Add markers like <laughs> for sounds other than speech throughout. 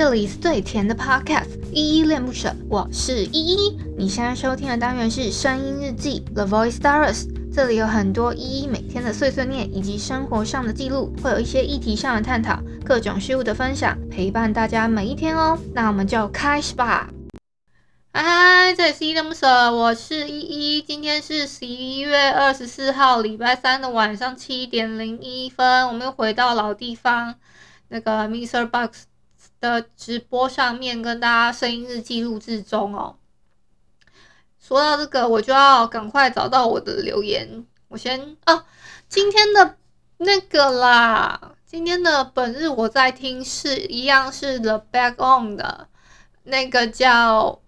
这里是最甜的 Podcast，依依恋不舍，我是依依。你现在收听的单元是声音日记 The Voice Diaries，这里有很多依依每天的碎碎念以及生活上的记录，会有一些议题上的探讨，各种事物的分享，陪伴大家每一天哦。那我们就开始吧。嗨，这里是依依恋不舍，我是依依。今天是十一月二十四号，礼拜三的晚上七点零一分，我们又回到老地方，那个 Mr. Box。的直播上面跟大家声音日记录制中哦。说到这个，我就要赶快找到我的留言。我先啊，今天的那个啦，今天的本日我在听是一样是 The Back On 的那个叫，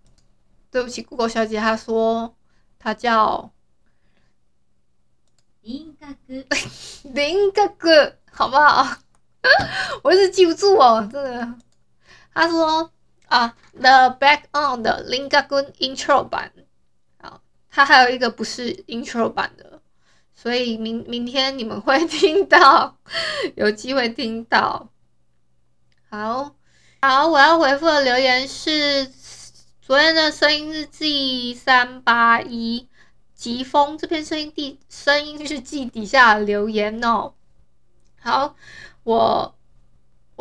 对不起，Google 小姐，她说她叫林格格，林哥哥，好不好？<laughs> 我一直记不住哦，真的。他说啊，The Back On 的 Lingagun Intro 版，啊，他还有一个不是 Intro 版的，所以明明天你们会听到，<laughs> 有机会听到。好，好，我要回复的留言是昨天的声音日记三八一疾风这篇声音地声音日记底下留言哦。好，我。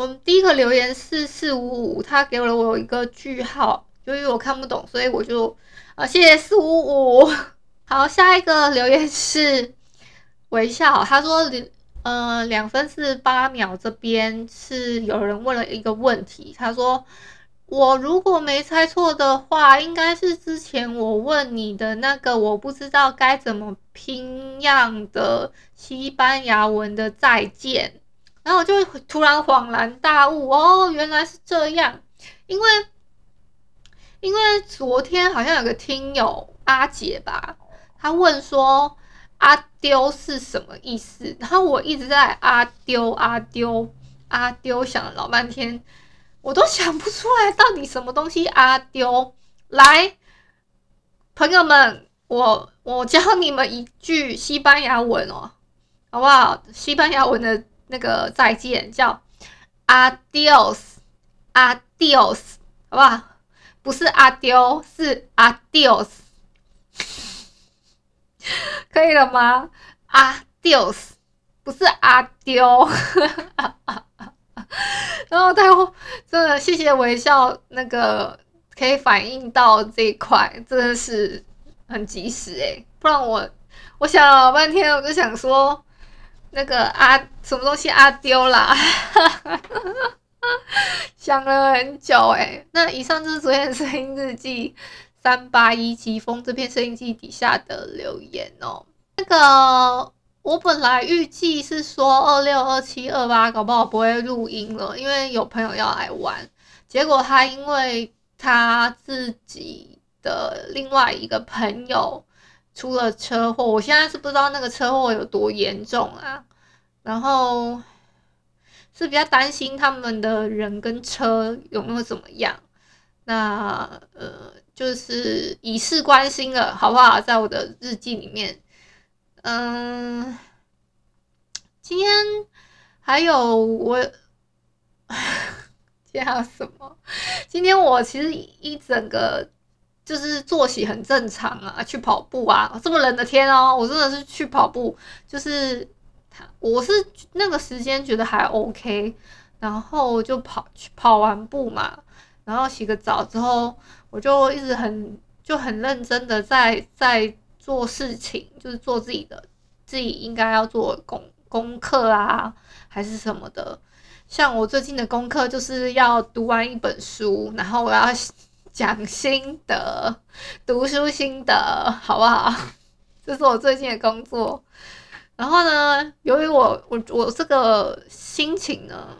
我们第一个留言是四五五，他给了我一个句号，由于我看不懂，所以我就啊，谢谢四五五。<laughs> 好，下一个留言是微笑，他说呃两分四十八秒这边是有人问了一个问题，他说我如果没猜错的话，应该是之前我问你的那个我不知道该怎么拼样的西班牙文的再见。然后我就突然恍然大悟，哦，原来是这样。因为因为昨天好像有个听友阿姐吧，她问说“阿丢”是什么意思？然后我一直在“阿丢”“阿丢”“阿丢”想了老半天，我都想不出来到底什么东西“阿丢”。来，朋友们，我我教你们一句西班牙文哦，好不好？西班牙文的。那个再见叫 adios，adios，好不好？不是阿丢，是 adios，可以了吗？adios，不是阿丢。<laughs> 然后他又真的谢谢微笑，那个可以反应到这一块，真的是很及时诶，不然我我想了老半天，我就想说。那个阿什么东西阿丢啦，<laughs> 想了很久诶。那以上就是昨天的声音日记三八一疾风这篇声音记底下的留言哦。那个我本来预计是说二六二七二八搞不好不会录音了，因为有朋友要来玩。结果他因为他自己的另外一个朋友。出了车祸，我现在是不知道那个车祸有多严重啊，然后是比较担心他们的人跟车有没有怎么样，那呃就是以示关心了，好不好？在我的日记里面，嗯，今天还有我，<laughs> 叫什么？今天我其实一整个。就是作息很正常啊，去跑步啊，这么冷的天哦，我真的是去跑步，就是他，我是那个时间觉得还 OK，然后就跑去跑完步嘛，然后洗个澡之后，我就一直很就很认真的在在做事情，就是做自己的自己应该要做功功课啊，还是什么的，像我最近的功课就是要读完一本书，然后我要。讲心得，读书心得，好不好？<laughs> 这是我最近的工作。然后呢，由于我我我这个心情呢，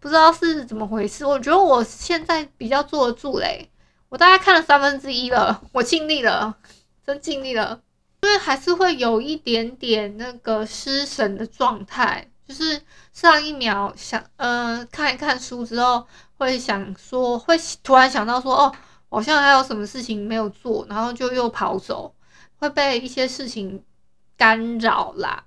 不知道是怎么回事。我觉得我现在比较坐得住嘞。我大概看了三分之一了，我尽力了，真尽力了。因为还是会有一点点那个失神的状态，就是上一秒想，嗯、呃，看一看书之后。会想说，会突然想到说，哦，好像还有什么事情没有做，然后就又跑走，会被一些事情干扰啦。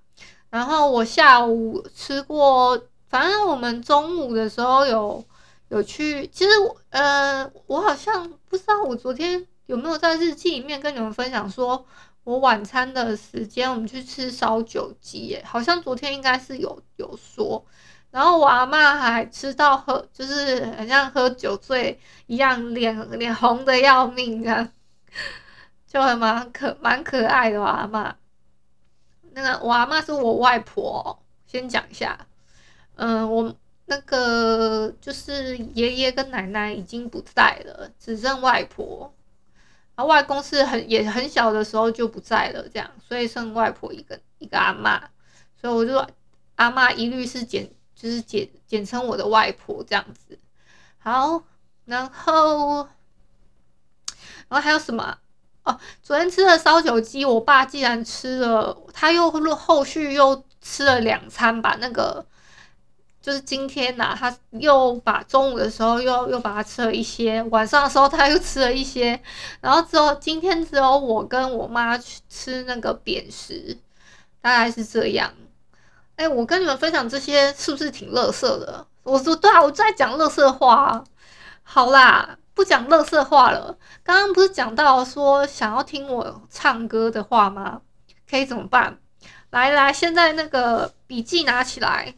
然后我下午吃过，反正我们中午的时候有有去，其实我呃，我好像不知道我昨天有没有在日记里面跟你们分享，说我晚餐的时间我们去吃烧酒鸡，耶，好像昨天应该是有有说。然后我阿妈还吃到喝，就是很像喝酒醉一样，脸脸红的要命这样，就还蛮可蛮可爱的我阿妈。那个我阿妈是我外婆，先讲一下，嗯、我那个就是爷爷跟奶奶已经不在了，只剩外婆。然后外公是很也很小的时候就不在了，这样，所以剩外婆一个一个阿嬷，所以我就说阿嬷一律是简。就是简简称我的外婆这样子，好，然后，然后还有什么？哦，昨天吃的烧酒鸡，我爸既然吃了，他又后续又吃了两餐吧。那个就是今天呐、他又把中午的时候又又把它吃了一些，晚上的时候他又吃了一些，然后之后今天只有我跟我妈去吃那个扁食，大概是这样。哎、我跟你们分享这些是不是挺乐色的？我说对啊，我在讲乐色话。好啦，不讲乐色话了。刚刚不是讲到说想要听我唱歌的话吗？可以怎么办？来来，现在那个笔记拿起来，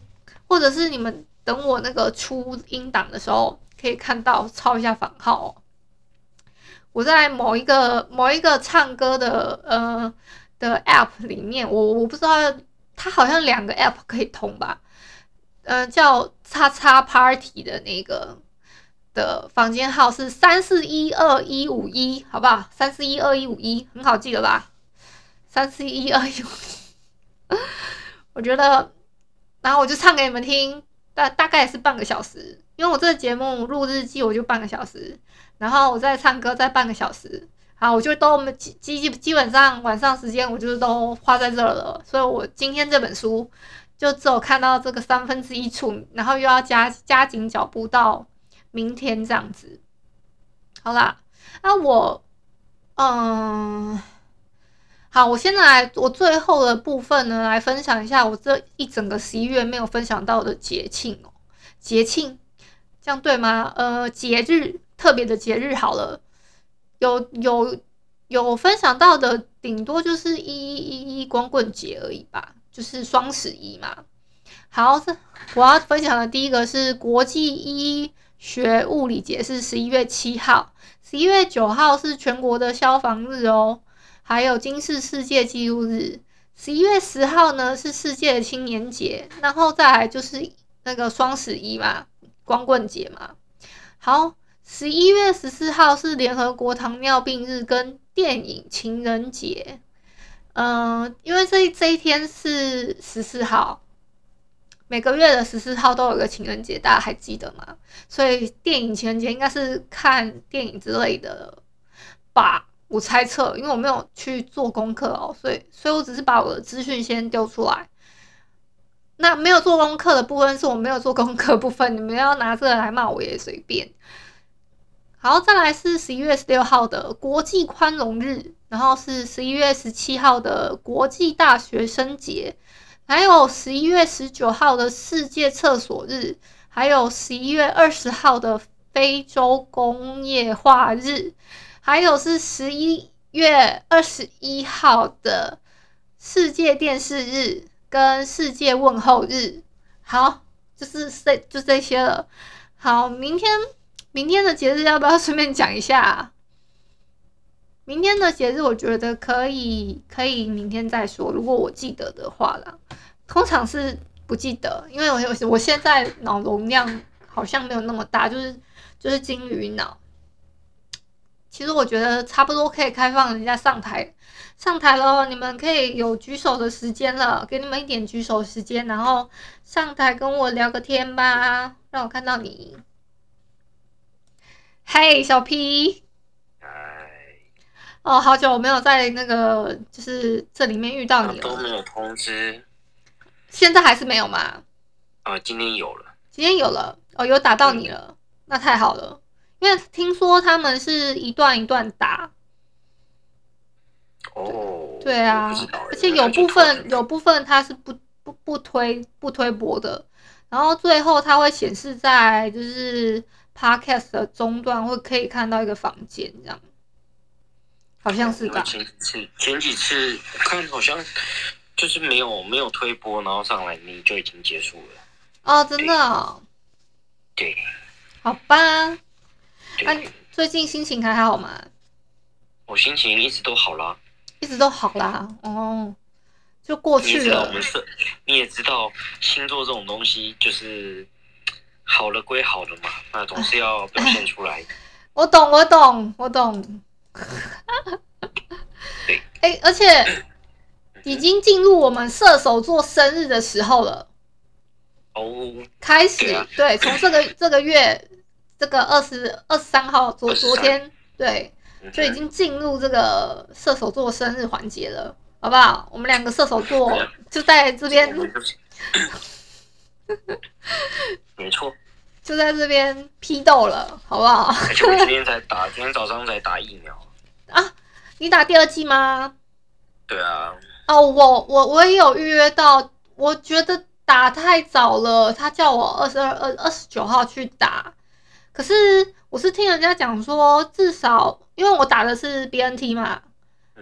或者是你们等我那个出音档的时候，可以看到抄一下房号哦。我在某一个某一个唱歌的呃的 app 里面，我我不知道。它好像两个 app 可以通吧，嗯、呃，叫叉叉 party 的那个的房间号是三四一二一五一，好不好？三四一二一五一很好记的吧？三四一二一五一，<laughs> 我觉得，然后我就唱给你们听，大大概是半个小时，因为我这个节目录日记我就半个小时，然后我再唱歌再半个小时。好，我就都基基基本上晚上时间，我就都花在这儿了，所以我今天这本书就只有看到这个三分之一处，然后又要加加紧脚步到明天这样子。好啦，那我嗯，好，我现在来我最后的部分呢，来分享一下我这一整个十一月没有分享到的节庆哦，节庆这样对吗？呃，节日特别的节日好了。有有有分享到的，顶多就是一一一光棍节而已吧，就是双十一嘛。好，这我要分享的第一个是国际医学物理节，是十一月七号，十一月九号是全国的消防日哦，还有金氏世界纪录日。十一月十号呢是世界青年节，然后再来就是那个双十一嘛，光棍节嘛。好。十一月十四号是联合国糖尿病日跟电影情人节，嗯、因为这这一天是十四号，每个月的十四号都有个情人节，大家还记得吗？所以电影情人节应该是看电影之类的吧，我猜测，因为我没有去做功课哦，所以所以我只是把我的资讯先丢出来。那没有做功课的部分是我没有做功课部分，你们要拿这个来骂我也随便。好，再来是十一月十六号的国际宽容日，然后是十一月十七号的国际大学生节，还有十一月十九号的世界厕所日，还有十一月二十号的非洲工业化日，还有是十一月二十一号的世界电视日跟世界问候日。好，就是这就这些了。好，明天。明天的节日要不要顺便讲一下？明天的节日我觉得可以，可以明天再说。如果我记得的话啦，通常是不记得，因为我我现在脑容量好像没有那么大，就是就是金鱼脑。其实我觉得差不多可以开放人家上台上台喽，你们可以有举手的时间了，给你们一点举手时间，然后上台跟我聊个天吧，让我看到你。嘿，小 P，嗨，哦，好久没有在那个就是这里面遇到你了，都没有通知，现在还是没有吗？啊、呃，今天有了，今天有了，哦，有打到你了，嗯、那太好了，因为听说他们是一段一段打，哦，对啊，而且有部分有部分它是不不不推不推播的，然后最后它会显示在就是。podcast 的中段会可以看到一个房间，这样，好像是吧？前几次前几次看好像就是没有没有推播，然后上来你就已经结束了。哦，真的哦？对。好吧。那、啊、最近心情还好吗？我心情一直都好啦。一直都好啦。哦。就过去了。我们是，你也知道星座这种东西就是好了归好了嘛，那总是要表现出来。<laughs> 我懂，我懂，我懂。对。<laughs> 哎、欸，而且已经进入我们射手座生日的时候了。哦。开始，对，从这个这个月这个二十二十三号昨昨天，对，就已经进入这个射手座生日环节了。好不好？我们两个射手座就在这边，<laughs> 没错，就在这边批斗了，好不好？而且我今天才打，今天早上才打疫苗 <laughs> 啊！你打第二剂吗？对啊。哦，我我我也有预约到，我觉得打太早了，他叫我二十二二二十九号去打，可是我是听人家讲说，至少因为我打的是 BNT 嘛。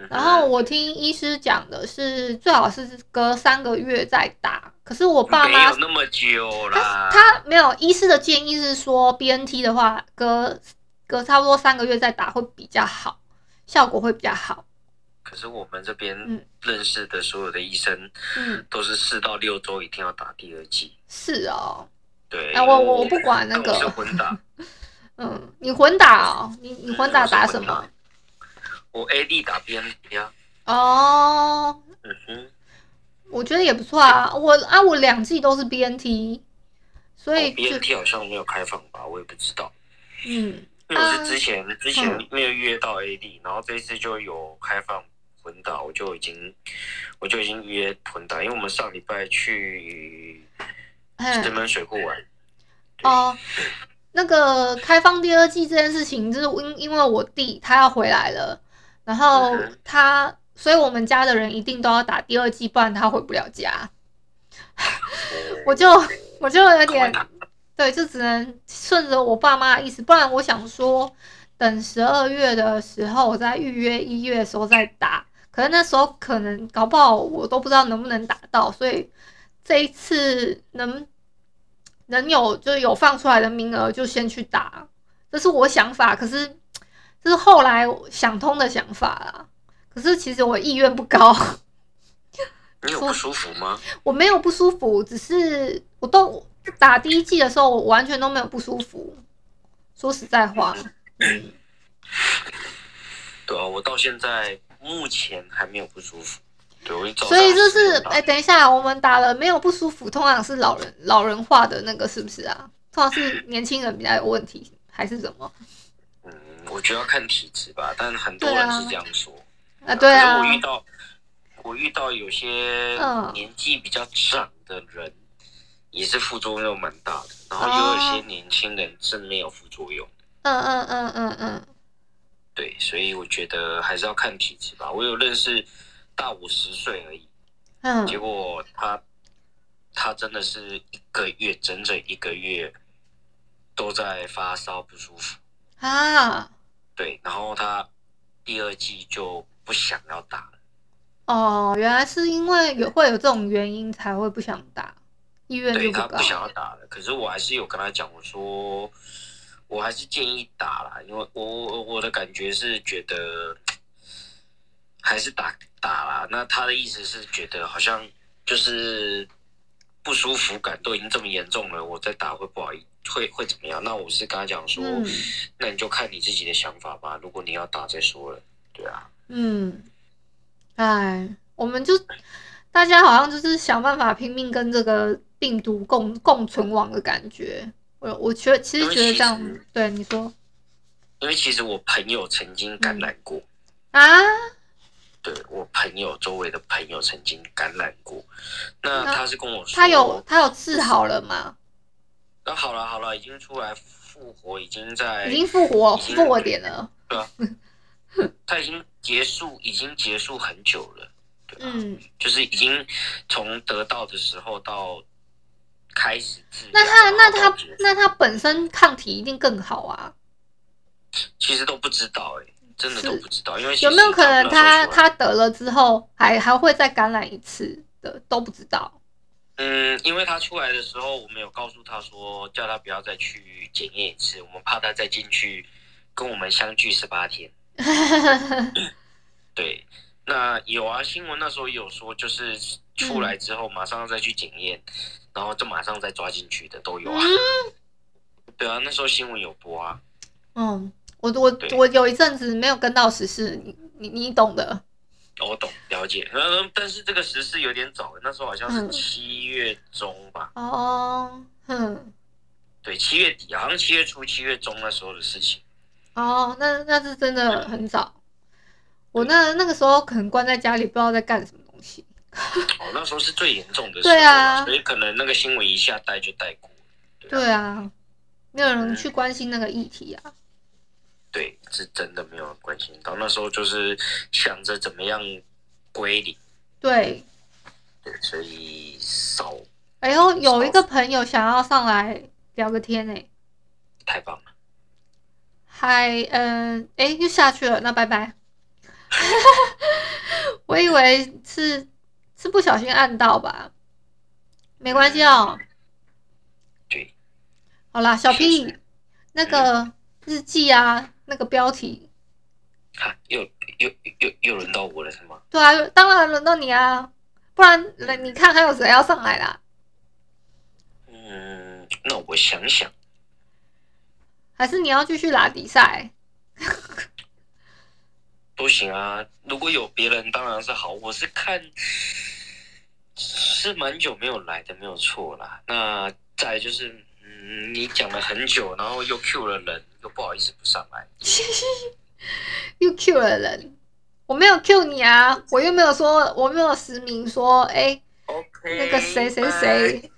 然后我听医师讲的是，最好是隔三个月再打。可是我爸妈没有那么久啦。他，他没有医师的建议是说，BNT 的话，隔隔差不多三个月再打会比较好，效果会比较好。可是我们这边认识的所有的医生，嗯，都是四到六周一定要打第二剂。是哦。对。哎，我我我不管那个。是混打。<laughs> 嗯，你混打哦？你你混打打什么？我 A D 打 B N T 啊，哦，嗯哼，我觉得也不错啊。我啊，我两季都是 B N T，所以 B N T 好像没有开放吧，我也不知道。嗯，因为我是之前、啊、之前没有预约到 A D，、嗯、然后这一次就有开放混打，我就已经我就已经预约混打，因为我们上礼拜去石门水库玩。哦。那个开放第二季这件事情，就是因因为我弟他要回来了。然后他，所以我们家的人一定都要打第二季，不然他回不了家。我就我就有点，对，就只能顺着我爸妈的意思，不然我想说，等十二月的时候我再预约一月的时候再打。可是那时候可能搞不好我都不知道能不能打到，所以这一次能能有就是有放出来的名额就先去打，这是我想法。可是。这是后来想通的想法啦，可是其实我意愿不高。<laughs> 你有不舒服吗？我没有不舒服，只是我都打第一季的时候，我完全都没有不舒服。说实在话，嗯，对啊，我到现在目前还没有不舒服。所以就是，哎，等一下，我们打了没有不舒服，通常是老人老人化的那个，是不是啊？通常是 <laughs> 年轻人比较有问题，还是什么？嗯我觉得要看体质吧，但很多人是这样说。啊，对啊。我遇到，我遇到有些年纪比较长的人，也是副作用蛮大的。然后也有一些年轻人是没有副作用。嗯嗯嗯嗯嗯。对，所以我觉得还是要看体质吧。我有认识大五十岁而已，嗯，结果他他真的是一个月整整一个月都在发烧不舒服。啊，对，然后他第二季就不想要打了。哦，原来是因为有会有这种原因才会不想打，意愿就不高。对，他不想要打了，可是我还是有跟他讲，我说我还是建议打啦，因为我我我的感觉是觉得还是打打啦。那他的意思是觉得好像就是不舒服感都已经这么严重了，我再打会不好意思。会会怎么样？那我是跟他讲说，嗯，那你就看你自己的想法吧。如果你要打，再说了，对啊。嗯，哎，我们就大家好像就是想办法拼命跟这个病毒共共存亡的感觉。我我觉得其实觉得这样，对你说，因为其实我朋友曾经感染过，嗯，啊，对我朋友周围的朋友曾经感染过，那他是跟我说，他有他有治好了吗？那好了好了，已经出来复活，已经在已经复活复活点了，对啊？他已经结束，已经结束很久了？嗯，就是已经从得到的时候到开始治。那他那他那他本身抗体一定更好啊？其实都不知道哎、欸，真的都不知道，因为有没有可能他他他得了之后还还会再感染一次的都不知道。嗯，因为他出来的时候，我们有告诉他说，叫他不要再去检验一次，我们怕他再进去跟我们相聚十八天。<laughs> 对，那有啊，新闻那时候有说，就是出来之后马上再去检验，嗯、然后就马上再抓进去的都有啊。嗯、对啊，那时候新闻有播啊。嗯。我我我有一阵子没有跟到时事，你你你懂的。我懂，了解。嗯，但是这个时事有点早，那时候好像是七月中吧。哦，哼。对，七月底，好像七月初、七月中那时候的事情。哦，那那是真的很早。我那那个时候可能关在家里，不知道在干什么东西。<laughs> 哦，那时候是最严重的时候。对啊。所以可能那个新闻一下带就带过。对啊。没有人去关心那个议题啊。对，是真的没有关心到。那时候就是想着怎么样归零。对，对，所以少。哎呦，有一个朋友想要上来聊个天呢。太棒了。嗨，嗯，哎，又下去了，那拜拜。<laughs> 我以为是是不小心按到吧，没关系哦。对。好啦，小 P，那个日记啊。那个标题，啊，又又又又轮到我了是吗？对啊，当然轮到你啊，不然来你看还有谁要上来啦？嗯，那我想想，还是你要继续拉比赛？<laughs> 不行啊，如果有别人当然是好，我是看是蛮久没有来的，没有错啦。那再就是。嗯，你讲了很久，然后又 Q 了人，又不好意思不上来，<laughs> 又 Q 了人，我没有 Q 你啊，我又没有说，我没有实名说，哎、那个谁谁谁，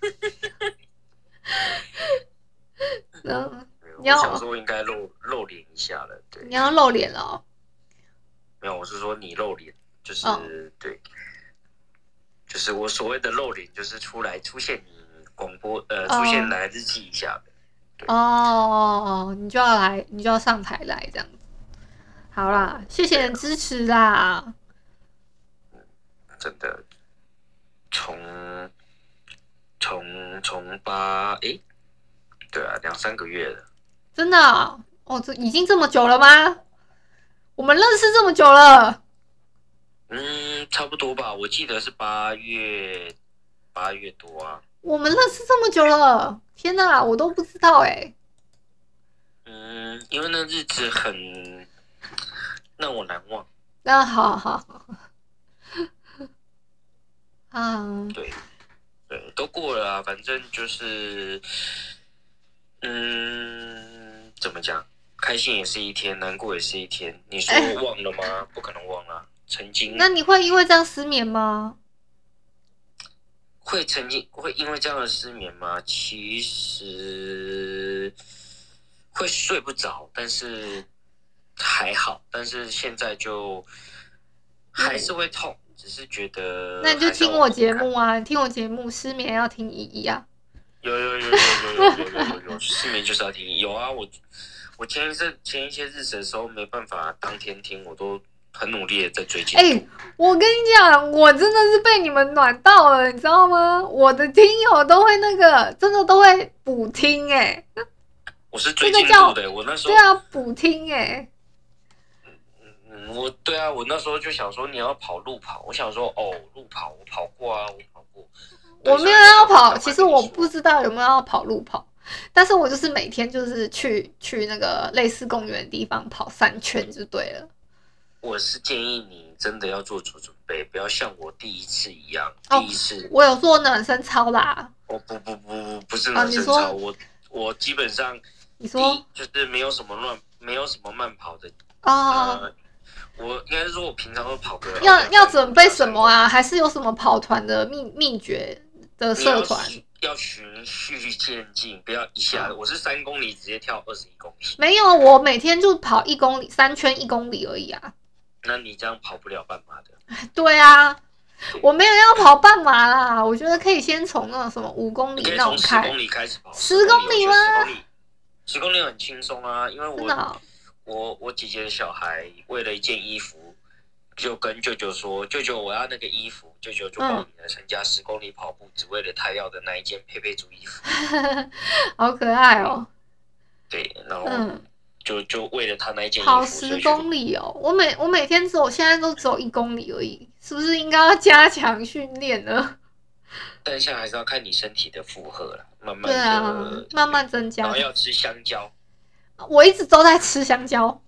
嗯，<laughs> 你要想说应该露露脸一下了，对，你要露脸了、哦，没有，我是说你露脸，就是、哦、对，就是我所谓的露脸，就是出来出现你。广播呃，出现来日记一下哦哦，你就要来，你就要上台来这样子。好啦，谢谢支持啦。真的，从从从八诶，对啊，两三个月了。真的哦，这已经这么久了吗？我们认识这么久了。嗯，差不多吧。我记得是八月八月多啊。我们认识这么久了，天哪，我都不知道哎。嗯，因为那日子很让我难忘。那好好好。啊，对对，都过了啊，反正就是，嗯，怎么讲？开心也是一天，难过也是一天。你说 <laughs> 忘了吗？欸、不可能忘了，曾经。那你会因为这样失眠吗？会曾经会因为这样的失眠吗？其实会睡不着，但是还好。但是现在就还是会痛，嗯、只是觉得。那你就听我节目啊！听我节目，失眠要听依依啊！有有有有有有有有有有，失眠就是要听。有啊，我我前一阵前一些日子的时候没办法当天听，我都。很努力的在追进。哎，我跟你讲，我真的是被你们暖到了，你知道吗？我的听友都会那个，真的都会补听哎。我是追进度的，我那时候对啊，补听哎。嗯，我对啊，我那时候就想说你要跑路跑，我想说哦，路跑我跑过啊，我跑过。我没有要跑，其实我不知道有没有要跑路跑，但是我就是每天就是去去那个类似公园的地方跑三圈就对了。我是建议你真的要做足准备，不要像我第一次一样。哦、第一次我有做暖身操啦。哦不不不不，不是暖身操，啊、我我基本上你说就是没有什么乱，没有什么慢跑的。哦、呃，我应该是说我平常都跑个。要要准备什么啊？还是有什么跑团的秘秘诀的社团？要循序渐进，不要一下子。我是三公里直接跳二十一公里。没有，我每天就跑一公里，三圈一公里而已啊。那你这样跑不了半马的。<laughs> 对啊，我没有要跑半马啦，我觉得可以先从那种什么五公里那种开，十公里开始跑，十公里吗？十公里，很轻松啊，因为我、哦、我我姐姐的小孩为了一件衣服，就跟舅舅说：“舅舅，我要那个衣服。”舅舅就报名了参加十公里跑步，嗯、只为了他要的那一件佩佩猪衣服，<laughs> 好可爱哦。对，然后、嗯、就就为了他那一件衣服跑十公里哦。我每我每天走，现在都走一公里而已，是不是应该要加强训练呢？<laughs> 但现在还是要看你身体的负荷了，慢慢对啊，慢慢增加。然后要吃香蕉，我一直都在吃香蕉。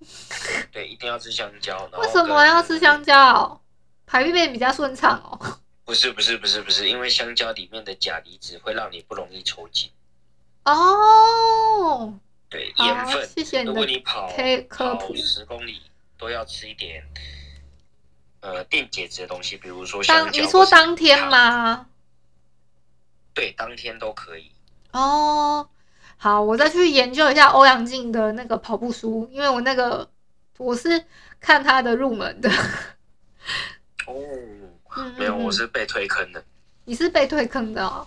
对，一定要吃香蕉。为什么要吃香蕉？排便比较顺畅哦。<laughs> 不是不是不是不是，因为香蕉里面的钾离子会让你不容易抽筋。哦。对，盐分。谢谢你。如果你跑跑十公里，都要吃一点呃电解质的东西，比如说香蕉。你说当天吗？对，当天都可以。哦，好，我再去研究一下欧阳靖的那个跑步书，因为我那个我是看他的入门的。哦，没有，我是被推坑的。你是被推坑的哦？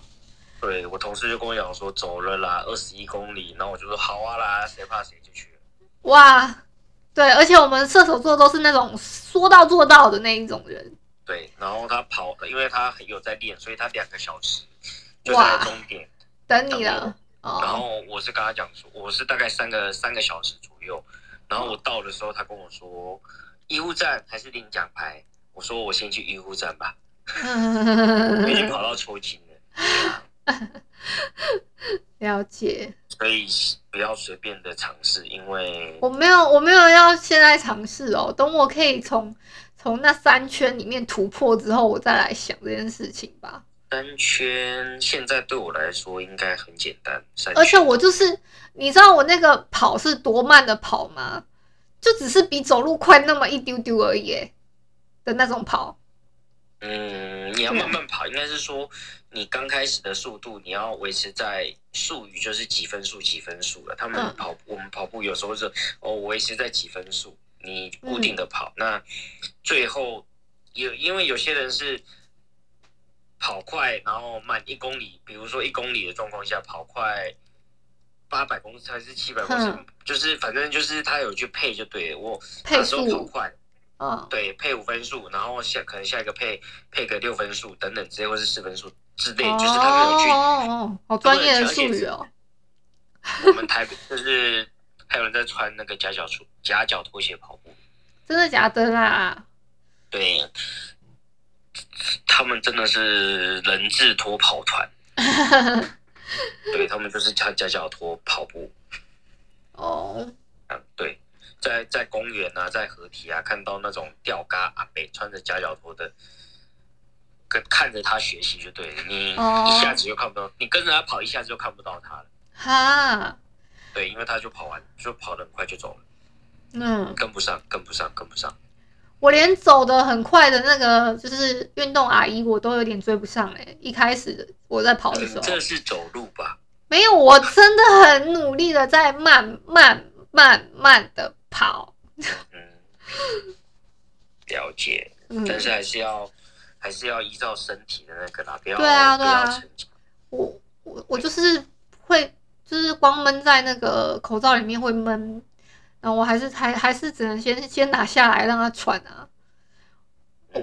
对，我同事就跟我讲说走了啦，二十一公里，然后我就说好啊啦，谁怕谁就去了。哇，对，而且我们射手座都是那种说到做到的那一种人。对，然后他跑，因为他有在练，所以他两个小时就在终点等你了。然后我是跟他讲说，我是大概三个三个小时左右，然后我到的时候，他跟我说。医务站还是领奖牌？我说我先去医务站吧，<laughs> 我已经跑到抽筋了。<laughs> 了解，所以不要随便的尝试，因为我没有，我没有要现在尝试哦。等我可以从从那三圈里面突破之后，我再来想这件事情吧。三圈现在对我来说应该很简单，而且我就是，你知道我那个跑是多慢的跑吗？就只是比走路快那么一丢丢而已的那种跑。嗯，你要慢慢跑，应该是说你刚开始的速度你要维持在术语就是几分数几分数了。他们跑、嗯、我们跑步有时候是哦维持在几分数，你固定的跑，嗯、那最后有因为有些人是跑快然后慢一公里，比如说一公里的状况下跑快。八百公尺还是七百公尺，嗯、就是反正就是他有去配就对了。我那时候跑快，哦、对，配五分数，然后下可能下一个配配个六分数等等之类，或是四分数之类，哦、就是他们有去哦，好专业的术语哦。我们台北就是还有人在穿那个夹脚拖夹脚拖鞋跑步，真的假的啦？对，他们真的是人字拖跑团。<laughs> 对，他们就是穿夹脚拖跑步。哦，在在公园啊，在河堤啊，看到那种吊嘎阿北穿着夹脚拖的，跟看着他学习就对了。你一下子就看不到，哦、你跟着他跑，一下子就看不到他了。哈，对，因为他就跑完，就跑得很快就走了。嗯，跟不上，跟不上，跟不上。我连走的很快的那个就是运动阿姨，我都有点追不上哎。一开始我在跑的时候，这是走路吧？没有，我真的很努力的在慢慢慢慢的跑。嗯，了解。但是还是要还是要依照身体的那个啦，不要对啊对啊。我我我就是会就是光闷在那个口罩里面会闷。那我还是还还是只能先先拿下来让他喘啊。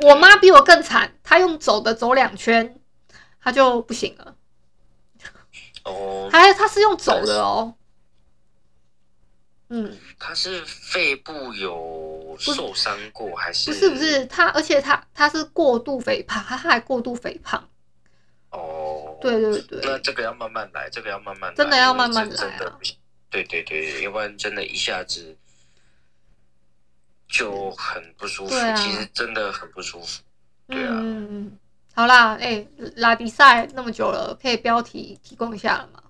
我妈比我更惨，她用走的走两圈，她就不行了。哦，还她是用走的哦。嗯，他是肺部有受伤过还是？不是不是，他而且他他是过度肥胖，他还过度肥胖。哦，对对对，那这个要慢慢来，这个要慢慢来，真的要慢慢来啊。对对对，要不然真的一下子就很不舒服。啊、其实真的很不舒服。对啊。嗯，好啦，哎、欸，拉比赛那么久了，可以标题提供一下了吗？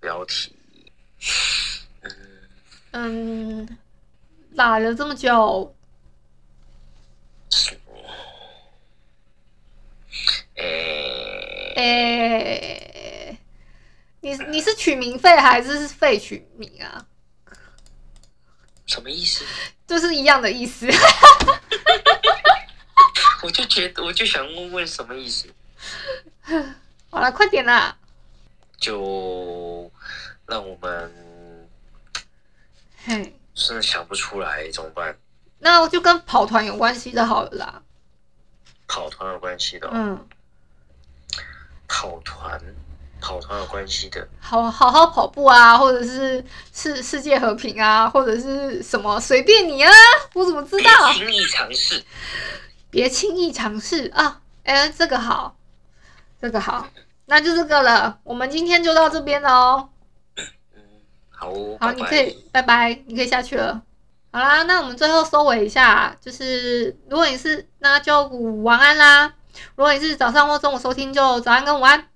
标题。嗯。嗯，拉了这么久。哎、欸。哎、欸。你你是取名费还是是废取名啊？什么意思？就是一样的意思。<laughs> 我就觉得，我就想问问什么意思。好了，快点啦！就让我们，嘿，真的想不出来怎么办？那就跟跑团有关系的，好了啦。跑团有关系的，嗯，跑团，跑团有关系的，好好好跑步啊，或者是世世界和平啊，或者是什么，随便你啊，我怎么知道？别轻易尝试，别轻易尝试啊！哎，这个好，这个好，那就这个了。我们今天就到这边了哦。嗯，好。你可以拜拜，你可以下去了。好啦，那我们最后收尾一下，就是如果你是，那就晚安啦。如果你是早上或中午收听，就早安跟午安。